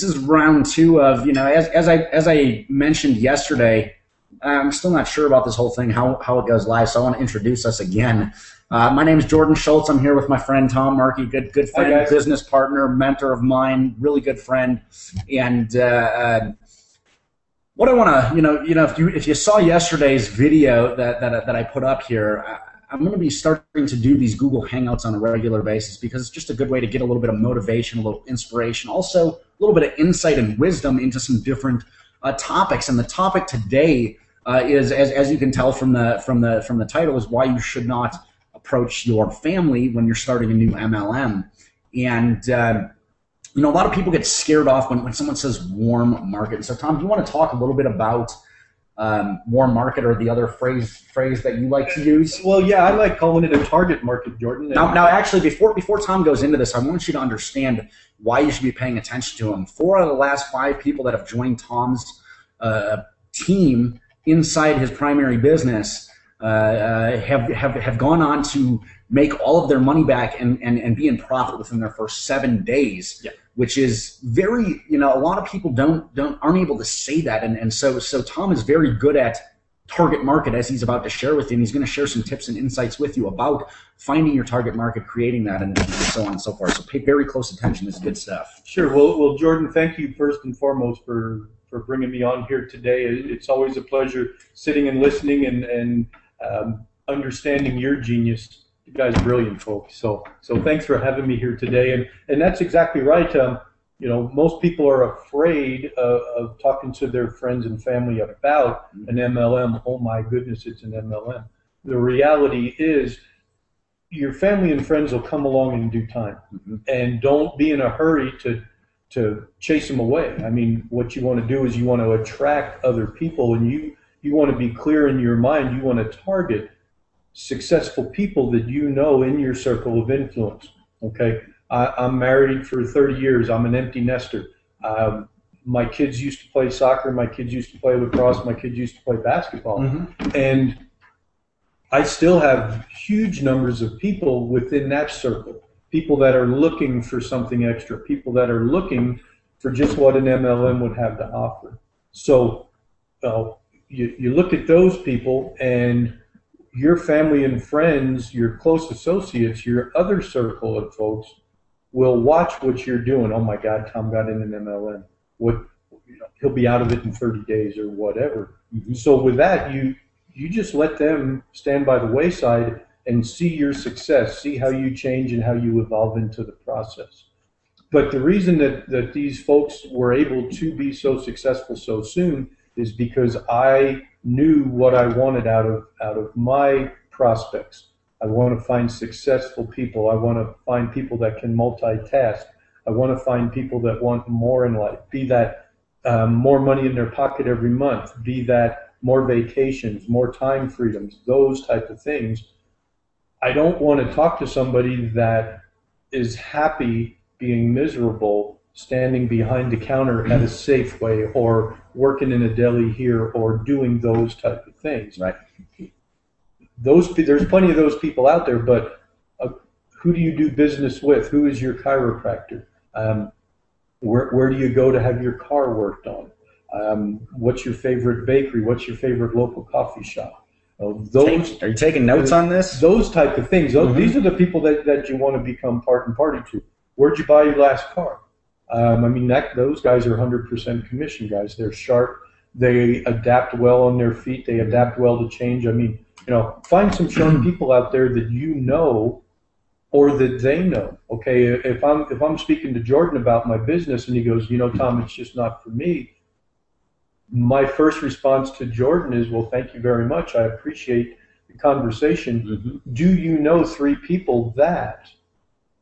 this is round two of you know as, as I as I mentioned yesterday. I'm still not sure about this whole thing how how it goes live, so I want to introduce us again. Uh, my name is Jordan Schultz. I'm here with my friend Tom Markey, good good friend, business partner, mentor of mine, really good friend. And uh, uh, what I want to, you know, you know, if you if you saw yesterday's video that that, that I put up here, I'm going to be starting to do these Google Hangouts on a regular basis because it's just a good way to get a little bit of motivation, a little inspiration, also a little bit of insight and wisdom into some different uh, topics. And the topic today uh, is, as, as you can tell from the from the from the title, is why you should not approach your family when you're starting a new MLM. And uh, you know, a lot of people get scared off when, when someone says warm market. And so, Tom, do you want to talk a little bit about um, warm market or the other phrase phrase that you like to use? Well, yeah, I like calling it a target market, Jordan. Now, now, actually, before before Tom goes into this, I want you to understand why you should be paying attention to him. Four out of the last five people that have joined Tom's uh, team inside his primary business uh, uh, have, have, have gone on to make all of their money back and, and, and be in profit within their first seven days, yeah. which is very, you know, a lot of people don't, don't, aren't able to say that. And, and so, so Tom is very good at target market as he's about to share with you. And he's going to share some tips and insights with you about finding your target market, creating that, and, and so on and so forth. So pay very close attention. This is good stuff. Sure. Well, well, Jordan, thank you first and foremost for, for bringing me on here today. It's always a pleasure sitting and listening and, and um, understanding your genius. You guys are brilliant folks. So so thanks for having me here today. And and that's exactly right. Um, you know, most people are afraid of, of, talking to their friends and family about an MLM. Oh my goodness, it's an MLM. The reality is, your family and friends will come along in due time, mm-hmm. and don't be in a hurry to to chase them away. I mean, what you want to do is you want to attract other people, and you you want to be clear in your mind. You want to target successful people that you know in your circle of influence. Okay, I, am married for 30 years. I'm an empty nester. Um, my kids used to play soccer. My kids used to play lacrosse. My kids used to play basketball. Mm-hmm. And I still have huge numbers of people within that circle. People that are looking for something extra. People that are looking for just what an MLM would have to offer. So, uh, you, you look at those people and your family and friends, your close associates, your other circle of folks will watch what you're doing. Oh my God, Tom got in an MLM. What you know, he'll be out of it in 30 days or whatever. Mm-hmm. So with that, you you just let them stand by the wayside and see your success, see how you change and how you evolve into the process. But the reason that, that these folks were able to be so successful so soon is because I knew what I wanted out of out of my prospects. I want to find successful people. I want to find people that can multitask. I want to find people that want more in life. Be that um, more money in their pocket every month. Be that more vacations, more time freedoms, those type of things. I don't want to talk to somebody that is happy being miserable standing behind the counter at a Safeway or working in a deli here or doing those type of things. Right. Those there's plenty of those people out there, but uh, who do you do business with? Who is your chiropractor? Um, where where do you go to have your car worked on? Um, what's your favorite bakery? What's your favorite local coffee shop? Uh, those are you taking notes on this? Those type of things. Those, mm-hmm. These are the people that, that you want to become part and party to. Where'd you buy your last car? Um, I mean, that, those guys are 100% commission guys. They're sharp. They adapt well on their feet. They adapt well to change. I mean, you know, find some sharp people out there that you know or that they know. Okay, if I'm if I'm speaking to Jordan about my business and he goes, you know, Tom, it's just not for me. My first response to Jordan is, well, thank you very much. I appreciate the conversation. Mm-hmm. Do you know three people that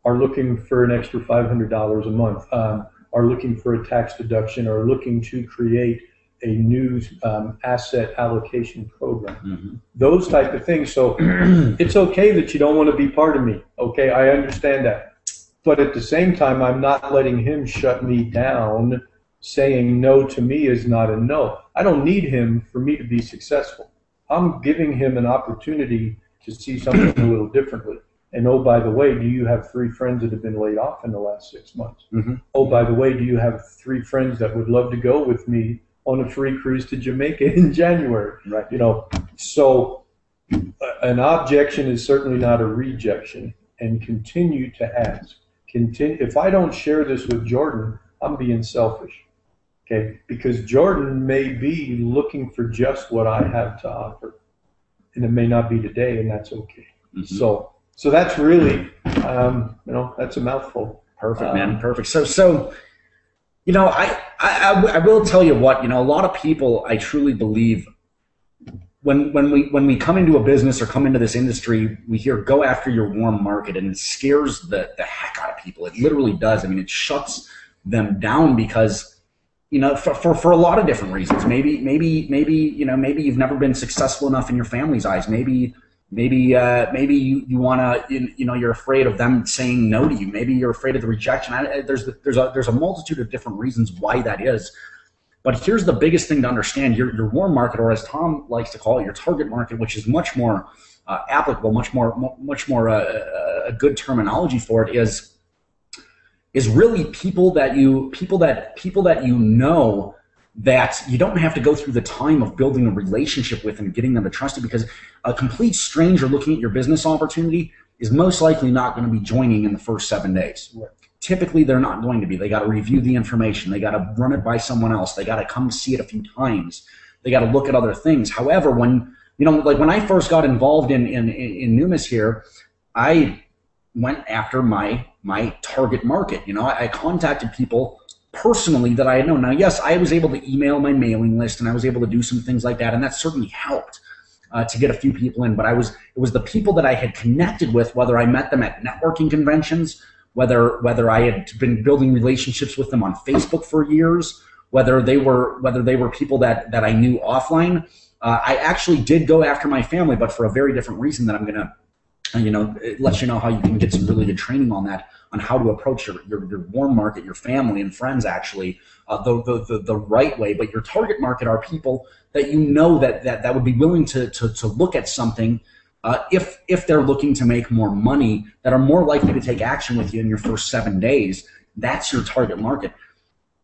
are looking for an extra $500 a month, um, are looking for a tax deduction, or looking to create a new um, asset allocation program. Mm-hmm. Those type of things. So it's okay that you don't want to be part of me. Okay, I understand that. But at the same time, I'm not letting him shut me down. Saying no to me is not a no. I don't need him for me to be successful. I'm giving him an opportunity to see something a little differently. And oh, by the way, do you have three friends that have been laid off in the last six months? Mhm. Oh, by the way, do you have three friends that would love to go with me on a free cruise to Jamaica in January? Right. You know, so uh, an objection is certainly not a rejection, and continue to ask. Continue. If I don't share this with Jordan, I'm being selfish. Okay, because Jordan may be looking for just what I have to offer, and it may not be today, and that's okay. Mhm. So, so that's really, um, you know, that's a mouthful. Perfect, Um, man. Perfect. So, so, you know, I, I, I will tell you what, you know, a lot of people, I truly believe when, when we, when we come into a business or come into this industry, we hear go after your warm market and it scares the, the heck out of people. It literally does. I mean, it shuts them down because, you know, for, for, for a lot of different reasons. Maybe, maybe, maybe, you know, maybe you've never been successful enough in your family's eyes. Maybe, maybe uh, maybe you, you want to you, you know you're afraid of them saying no to you. Maybe you're afraid of the rejection. I, there's there's a there's a multitude of different reasons why that is. But here's the biggest thing to understand. Your, your warm market or as tom likes to call it your target market which is much more uh, applicable much more mu- much more uh, a good terminology for it is is really people that you people that people that you know that you don't have to go through the time of building a relationship with and getting them to trust you because a complete stranger looking at your business opportunity is most likely not going to be joining in the first seven days. Right. Typically, they're not going to be. They got to review the information. They got to run it by someone else. They got to come see it a few times. They got to look at other things. However, when you know, like when I first got involved in in, in Numis here, I went after my my target market. You know, I, I contacted people personally that I had known. Now, yes, I was able to email my mailing list and I was able to do some things like that, and that certainly helped uh, to get a few people in. But I was it was the people that I had connected with, whether I met them at networking conventions, whether whether I had been building relationships with them on Facebook for years, whether they were whether they were people that that I knew offline. Uh, I actually did go after my family, but for a very different reason that I'm gonna you know, it lets you know how you can get some really good training on that, on how to approach your, your, your warm market, your family and friends actually, uh, the, the, the, the right way. But your target market are people that you know that, that, that would be willing to, to, to look at something uh, if, if they're looking to make more money, that are more likely to take action with you in your first seven days. That's your target market.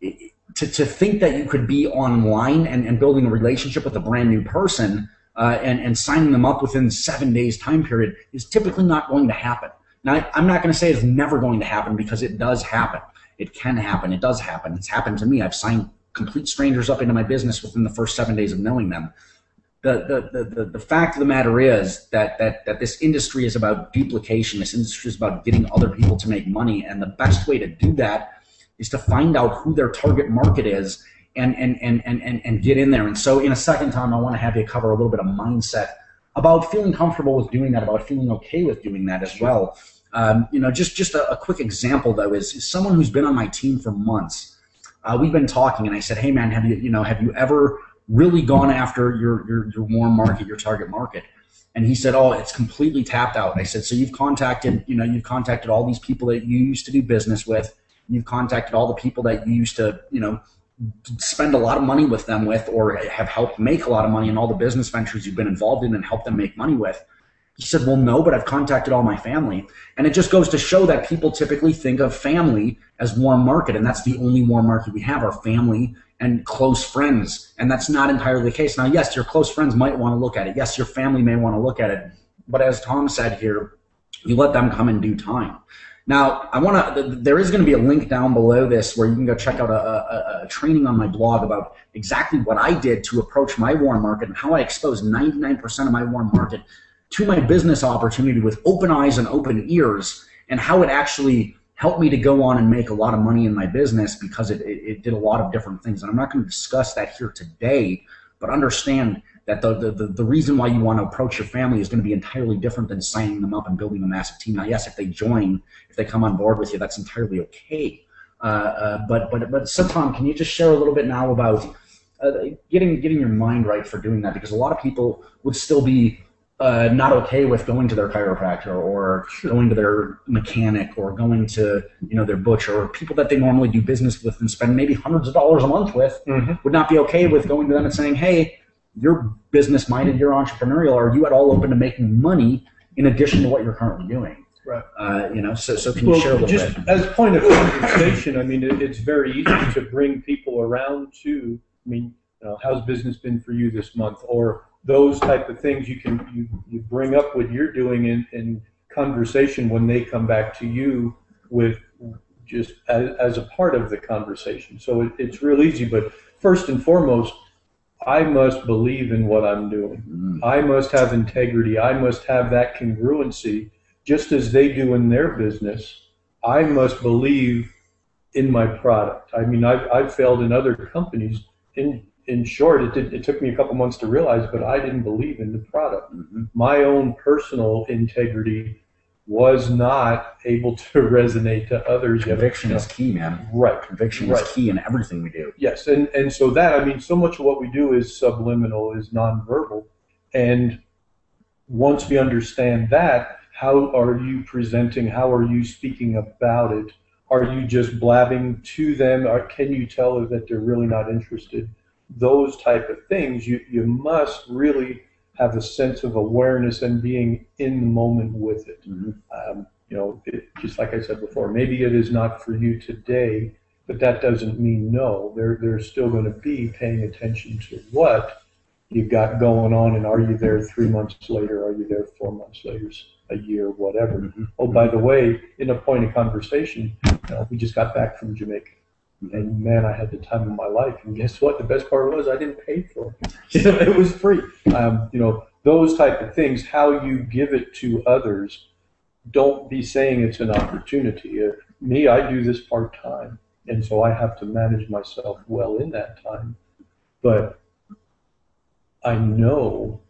To, to think that you could be online and, and building a relationship with a brand new person uh, and, and signing them up within seven days time period is typically not going to happen. Now, I'm not going to say it's never going to happen because it does happen. It can happen. It does happen. It's happened to me. I've signed complete strangers up into my business within the first seven days of knowing them. The, the, the, the, the fact of the matter is that, that, that this industry is about duplication. This industry is about getting other people to make money. And the best way to do that is to find out who their target market is and, and, and, and, and, and get in there. And so, in a second time, I want to have you cover a little bit of mindset about feeling comfortable with doing that, about feeling okay with doing that as well. Um, you know, just just a, a quick example though is, is someone who's been on my team for months. Uh, we've been talking, and I said, "Hey, man, have you you know have you ever really gone after your your your warm market, your target market?" And he said, "Oh, it's completely tapped out." I said, "So you've contacted you know you've contacted all these people that you used to do business with. You've contacted all the people that you used to you know spend a lot of money with them with or have helped make a lot of money in all the business ventures you've been involved in and helped them make money with. He said well no but i've contacted all my family. And it just goes to show that people typically think of family as warm market and that's the only warm market we have our family and close friends. And that's not entirely the case. Now yes your close friends might want to look at it. Yes your family may want to look at it. But as tom said here you let them come in due time now, I want to. There is going to be a link down below this where you can go check out a, a, a, training on my blog about exactly what I did to approach my warm market and how I exposed 99% of my warm market to my business opportunity with open eyes and open ears, and how it actually helped me to go on and make a lot of money in my business because it, it, it did a lot of different things. And I'm not going to discuss that here today, but understand that the, the, the reason why you want to approach your family is going to be entirely different than signing them up and building a massive team. Now, yes, if they join, if they come on board with you, that's entirely okay. Uh, uh, but but but so Tom, can you just share a little bit now about uh, getting getting your mind right for doing that? Because a lot of people would still be uh, not okay with going to their chiropractor or going to their mechanic or going to you know their butcher or people that they normally do business with and spend maybe hundreds of dollars a month with Mhm. would not be okay with going to them and saying, hey you're business minded, you're entrepreneurial. Are you at all open to making money in addition to what you're currently doing? Right. Uh, you know, so so can you share a little just bit? as a point of conversation, I mean, it, it's very easy to bring people around to. I mean, know, how's business been for you this month, or those type of things you can you, you bring up what you're doing in, in conversation when they come back to you with just as, as a part of the conversation. So it, it's real easy. But first and foremost, I must believe in what I'm doing. Mm, I must have integrity. I must have that congruency, just as they do in their business. I must believe in my product. I mean, I've, I've failed in other companies. In in short, it did, it took me a couple months to realize, but I didn't believe in the product. mhm. My own personal integrity was not able to resonate to others. yet. Conviction is key, man. right. Conviction Right. is key in everything we do. Yes, and and so that I mean, so much of what we do is subliminal, is nonverbal, and once we understand that, how are you presenting? How are you speaking about it? Are you just blabbing to them, or can you tell that they're really not interested? Those type of things, you you must really have a sense of awareness and being in the moment with it Mhm. um, you know, it, just like I said before, maybe it is not for you today, but that doesn't mean no. They're, they're still going to be paying attention to what you've got going on, and are you there three months later? Are you there four months later? A year, whatever. Mhm. Oh, by the way, in a point of conversation, you know, we just got back from Jamaica. And man, I had the time of my life. And guess what? The best part was I didn't pay for it. It was free. Um, you know, those type of things, how you give it to others, don't be saying it's an opportunity. Uh, me, I do this part time, and so I have to manage myself well in that time. But I know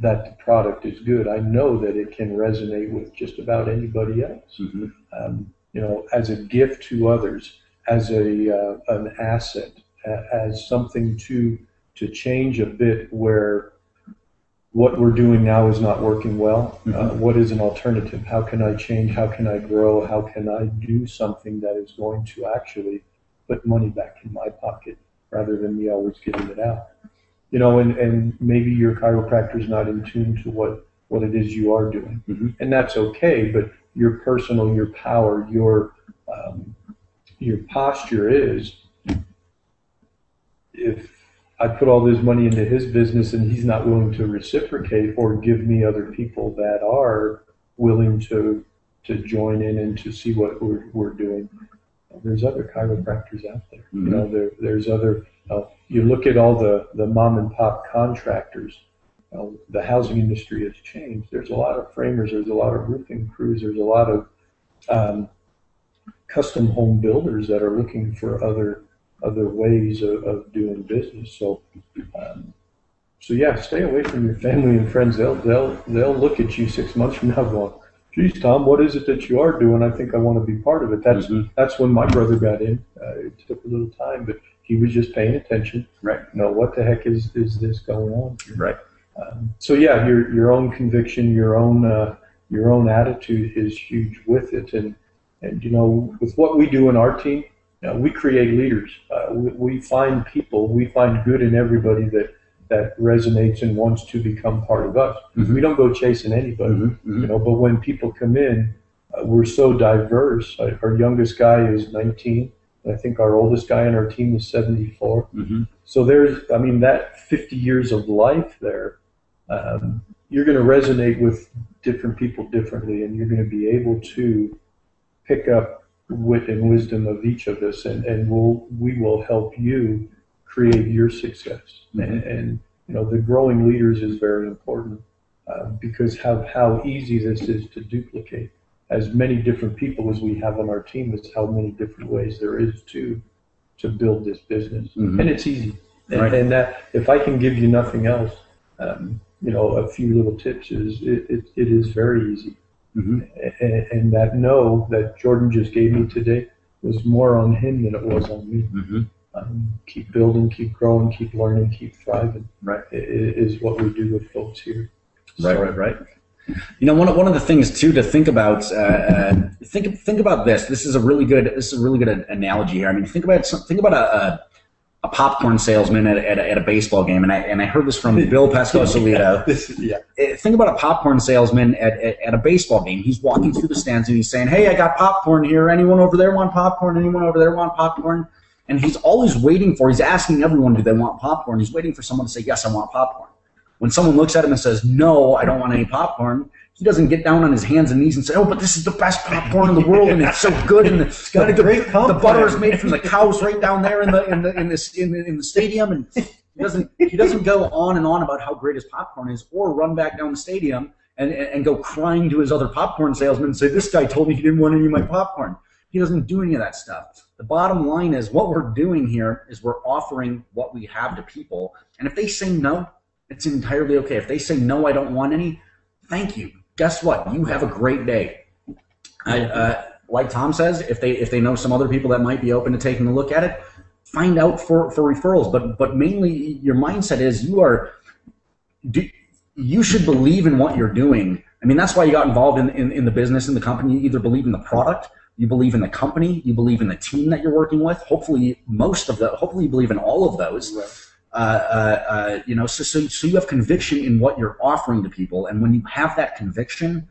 that the product is good. I know that it can resonate with just about anybody else Mhm. um, you know, as a gift to others, as a uh, an asset, as something to to change a bit where what we're doing now is not working well. Uh, Mhm. what is an alternative? How can I change? How can I grow? How can I do something that is going to actually put money back in my pocket rather than me always giving it out? You know, and, and maybe your chiropractor is not in tune to what, what it is you are doing. Mhm. And that's okay, but your personal, your power, your um, your posture is if I put all this money into his business and he's not willing to reciprocate or give me other people that are willing to to join in and to see what we're, we're doing. There's other chiropractors out there. You know, there there's other. Uh, you look at all the the mom and pop contractors. Uh, the housing industry has changed. There's a lot of framers. There's a lot of roofing crews. There's a lot of um, custom home builders that are looking for other other ways of, of doing business. So, um, so yeah, stay away from your family and friends. They'll they'll they'll look at you six months from now going, "Geez, Tom, what is it that you are doing? I think I want to be part of it." That's Mhm. that's when my brother got in. Uh, it took a little time, but he was just paying attention. Right. You know what the heck is is this going on? here? Right. Um, so yeah, your your own conviction, your own uh, your own attitude is huge with it, and and you know with what we do in our team, you know, we create leaders. Uh, we, we find people, we find good in everybody that that resonates and wants to become part of us. Mhm. We don't go chasing anybody, Mhm. Mhm. you know. But when people come in, uh, we're so diverse. Uh, our youngest guy is 19. I think our oldest guy on our team is 74. Mhm. So there's, I mean, that 50 years of life there, um, you're going to resonate with different people differently, and you're going to be able to pick up wit and wisdom of each of us, and, and we'll, we will help you create your success. Mhm. And, and, you know, the growing leaders is very important uh, because how, how easy this is to duplicate. As many different people as we have on our team is how many different ways there is to to build this business, Mhm. and it's easy. And, Right. and that if I can give you nothing else, um, you know, a few little tips is it, it, it is very easy. Mhm. And, and that no that Jordan just gave me today was more on him than it was on me. Mhm. Um, keep building, keep growing, keep learning, keep thriving. Right. Is what we do with folks here. Right, So- right, right. You know, one of, one of the things too to think about. Uh, uh, think think about this. This is a really good. This is a really good analogy here. I mean, think about some, think about a, a a popcorn salesman at, at, a, at a baseball game, and I and I heard this from Bill Pescosolido. yeah. Uh, Think about a popcorn salesman at, at, at a baseball game. He's walking through the stands and he's saying, "Hey, I got popcorn here. Anyone over there want popcorn? Anyone over there want popcorn?" And he's always waiting for. He's asking everyone, "Do they want popcorn?" He's waiting for someone to say, "Yes, I want popcorn." When someone looks at him and says, "No, I don't want any popcorn," he doesn't get down on his hands and knees and say, "Oh, but this is the best popcorn in the world and it's so good and the, got a the, great the comp butter is made from the cows right down there in the in the in this in the, in the stadium and he doesn't he doesn't go on and on about how great his popcorn is or run back down the stadium and, and go crying to his other popcorn salesman and say this guy told me he didn't want any of my popcorn. He doesn't do any of that stuff. The bottom line is what we're doing here is we're offering what we have to people and if they say no it's entirely okay. If they say no i don't want any thank you guess what you have a great day I, uh, like Tom says, if they if they know some other people that might be open to taking a look at it, find out for, for referrals. But but mainly your mindset is you are do, you should believe in what you're doing. I mean that's why you got involved in, in, in the business in the company. You either believe in the product, you believe in the company, you believe in the team that you're working with. Hopefully most of the hopefully you believe in all of those. Uh, you know, so, so so you have conviction in what you're offering to people, and when you have that conviction,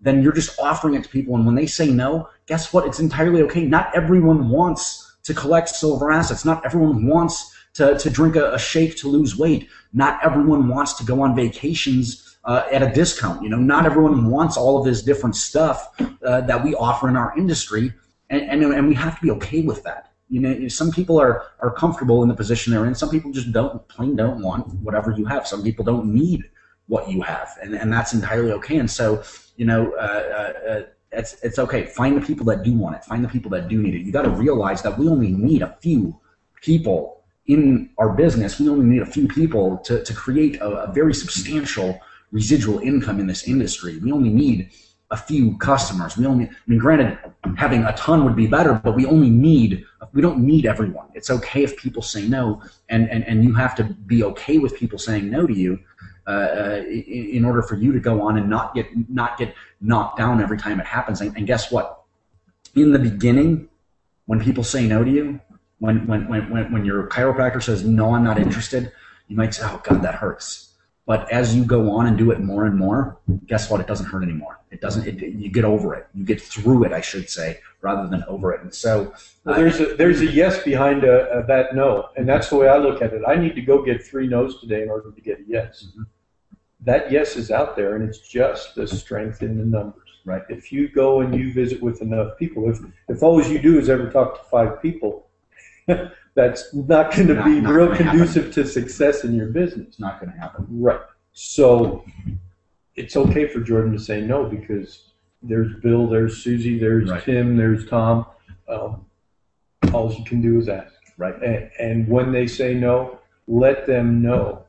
then you're just offering it to people. And when they say no, guess what? It's entirely okay. Not everyone wants to collect silver assets. Not everyone wants to, to drink a, a shake to lose weight. Not everyone wants to go on vacations uh, at a discount. You know, not everyone wants all of this different stuff uh, that we offer in our industry, and, and and we have to be okay with that. You know, some people are are comfortable in the position they're in. Some people just don't plain don't want whatever you have. Some people don't need what you have, and and that's entirely okay. And so, you know, uh, uh, uh, it's it's okay. Find the people that do want it. Find the people that do need it. You got to realize that we only need a few people in our business. We only need a few people to to create a, a very substantial residual income in this industry. We only need a few customers. We only, I mean, granted, having a ton would be better, but we only need, we don't need everyone. It's okay if people say no, and, and, and you have to be okay with people saying no to you uh, in, in order for you to go on and not get not get knocked down every time it happens. And, and guess what? In the beginning, when people say no to you, when, when, when, when your chiropractor says, no, I'm not interested, you might say, oh, God, that hurts. But as you go on and do it more and more, guess what? It doesn't hurt anymore. It doesn't. It, you get over it. You get through it, I should say, rather than over it. And so, Well, uh, there's a there's a yes behind a, a that no, and that's the way I look at it. I need to go get three no's today in order to get a yes. Mhm. That yes is out there, and it's just the strength in the numbers. Right. If you go and you visit with enough people, if if all you do is ever talk to five people, that's not going to be not real gonna happen. conducive to success in your business. it's not going to happen. Right. So it's okay for Jordan to say no because there's Bill, there's Susie, there's Right. Tim, there's Tom. Um, all you can do is ask. Right. And, and when they say no, let them know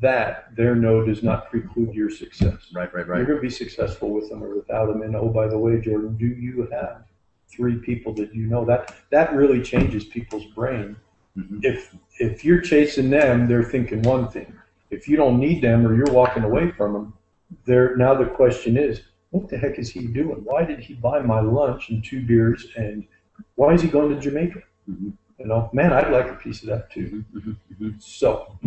that their no does not preclude your success. Right. Right. right. You're going to be successful with them or without them. And oh, by the way, Jordan, do you have three people that you know? That that really changes people's brain Mhm. if if you're chasing them, they're thinking one thing. If you don't need them or you're walking away from them, they're now the question is, what the heck is he doing? Why did he buy my lunch and two beers and why is he going to Jamaica? Mhm. You know, man, I'd like a piece of that too. Mhm. Mhm. So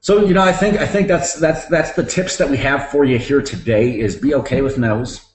So you know, I think I think that's that's that's the tips that we have for you here today. Is be okay with no's.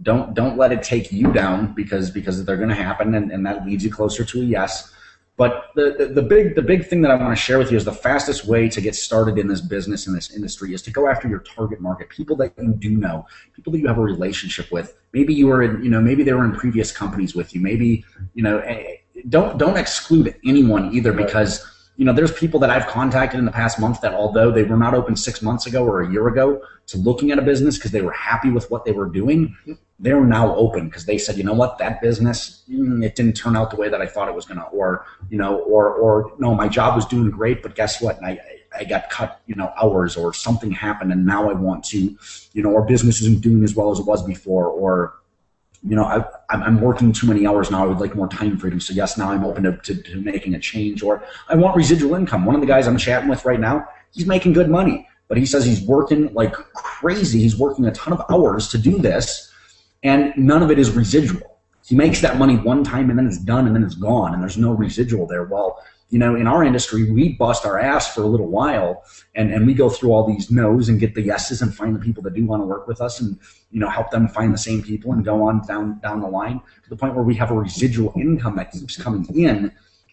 Don't don't let it take you down because because they're going to happen, and, and that leads you closer to a yes. But the, the the big the big thing that I want to share with you is the fastest way to get started in this business in this industry is to go after your target market, people that you do know, people that you have a relationship with. Maybe you were in you know maybe they were in previous companies with you. Maybe you know eh, don't don't exclude anyone either because you know, there's people that I've contacted in the past month that although they were not open six months ago or a year ago to looking at a business because they were happy with what they were doing, they're now open because they said, you know what, that business, mm, it didn't turn out the way that I thought it was going to, or, you know, or, or no, my job was doing great, but guess what? I, I got cut, you know, hours or something happened and now I want to, you know, our business isn't doing as well as it was before, or, you know, I, I'm working too many hours now. I would like more time freedom. So yes, now I'm open to, to, to making a change. Or I want residual income. One of the guys I'm chatting with right now, he's making good money, but he says he's working like crazy. He's working a ton of hours to do this, and none of it is residual. he makes that money one time and then it's done and then it's gone and there's no residual there. Well, you know, in our industry, we bust our ass for a little while and, and we go through all these no's and get the yeses and find the people that do want to work with us and, you know, help them find the same people and go on down, down the line to the point where we have a residual income that keeps coming in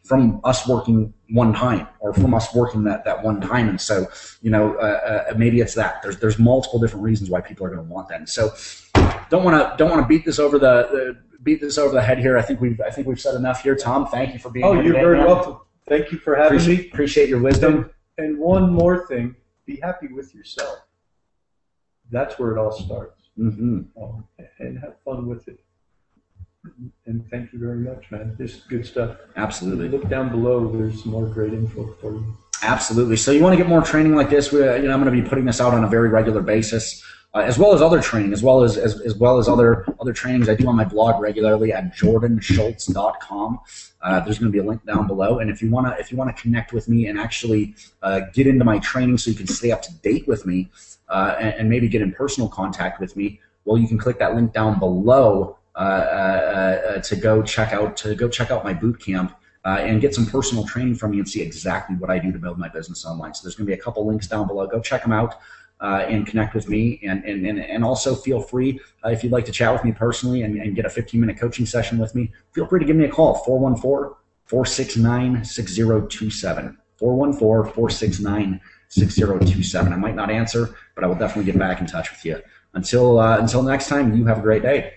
from us working one time or from us working that, that one time. And so, you know, uh, uh, maybe it's that there's, there's multiple different reasons why people are going to want that. And so don't want to, don't want to beat this over the, beat this over the head here. I think we've, I think we've said enough here. Tom, thank you for being Oh, here. you're today, very man. welcome. Thank you for having Appreciate, me. appreciate your wisdom. And one more thing, be happy with yourself. That's where it all starts. hmm Um, and have fun with it. And thank you very much, man. This is good stuff. Absolutely. Look down below. There's some more great info for you. Absolutely. So you want to get more training like this? We, you know, I'm going to be putting this out on a very regular basis, uh, as well as other training, as well as, as as well as other other trainings I do on my blog regularly at jordanschultz.com. Uh, there's going to be a link down below, and if you want to if you want to connect with me and actually uh, get into my training, so you can stay up to date with me, uh, and, and maybe get in personal contact with me, well, you can click that link down below uh, uh, uh, to go check out to go check out my boot camp uh, and get some personal training from me and see exactly what I do to build my business online. So there's going to be a couple links down below. Go check them out uh, and connect with me. And, and, and, and also feel free, uh, if you'd like to chat with me personally and, and get a 15 minute coaching session with me, feel free to give me a call 414 469 6027. 414 469 6027. I might not answer, but I will definitely get back in touch with you. Until, uh, until next time, you have a great day.